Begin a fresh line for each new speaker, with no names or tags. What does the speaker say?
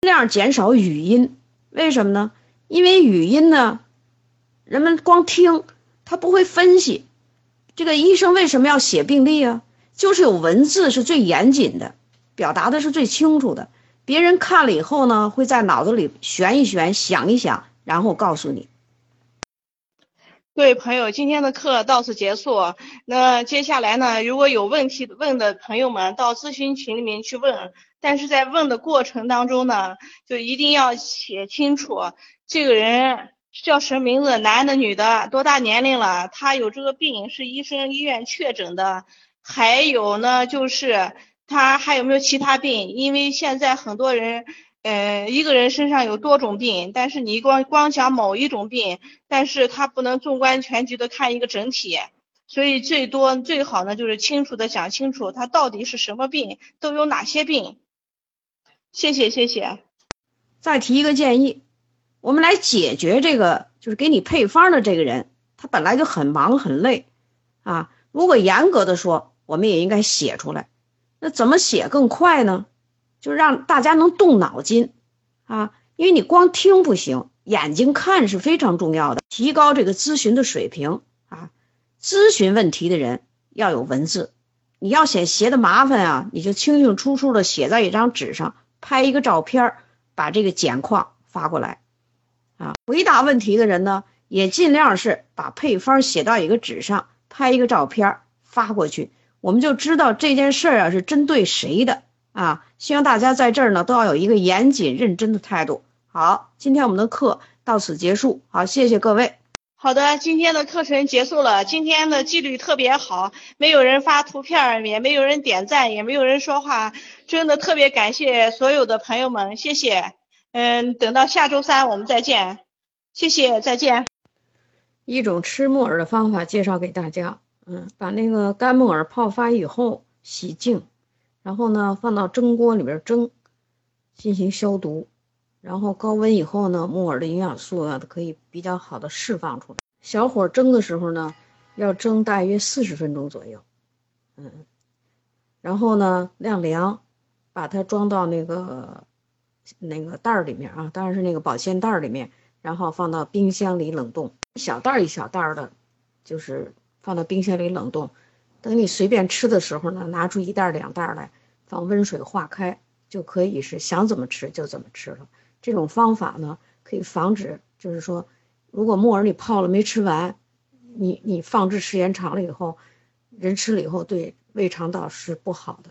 尽量减少语音。为什么呢？因为语音呢，人们光听，他不会分析。这个医生为什么要写病历啊？就是有文字是最严谨的，表达的是最清楚的。别人看了以后呢，会在脑子里旋一旋，想一想，然后告诉你。
各位朋友，今天的课到此结束。那接下来呢，如果有问题问的朋友们，到咨询群里面去问。但是在问的过程当中呢，就一定要写清楚这个人叫什么名字，男的、女的，多大年龄了，他有这个病是医生医院确诊的，还有呢，就是他还有没有其他病？因为现在很多人。嗯，一个人身上有多种病，但是你光光讲某一种病，但是他不能纵观全局的看一个整体，所以最多最好呢就是清楚的讲清楚他到底是什么病，都有哪些病。谢谢谢谢。
再提一个建议，我们来解决这个，就是给你配方的这个人，他本来就很忙很累啊。如果严格的说，我们也应该写出来，那怎么写更快呢？就让大家能动脑筋，啊，因为你光听不行，眼睛看是非常重要的，提高这个咨询的水平啊。咨询问题的人要有文字，你要写写的麻烦啊，你就清清楚楚的写在一张纸上，拍一个照片，把这个简况发过来，啊，回答问题的人呢，也尽量是把配方写到一个纸上，拍一个照片发过去，我们就知道这件事儿啊是针对谁的。啊，希望大家在这儿呢都要有一个严谨认真的态度。好，今天我们的课到此结束。好，谢谢各位。
好的，今天的课程结束了。今天的纪律特别好，没有人发图片，也没有人点赞，也没有人说话，真的特别感谢所有的朋友们，谢谢。嗯，等到下周三我们再见，谢谢，再见。
一种吃木耳的方法介绍给大家。嗯，把那个干木耳泡发以后洗净。然后呢，放到蒸锅里边蒸，进行消毒。然后高温以后呢，木耳的营养素啊可以比较好的释放出来。小火蒸的时候呢，要蒸大约四十分钟左右。嗯，然后呢，晾凉，把它装到那个那个袋儿里面啊，当然是那个保鲜袋儿里面，然后放到冰箱里冷冻，一小袋儿一小袋儿的，就是放到冰箱里冷冻。等你随便吃的时候呢，拿出一袋两袋来。放温水化开，就可以是想怎么吃就怎么吃了。这种方法呢，可以防止，就是说，如果木耳你泡了没吃完，你你放置时间长了以后，人吃了以后对胃肠道是不好的。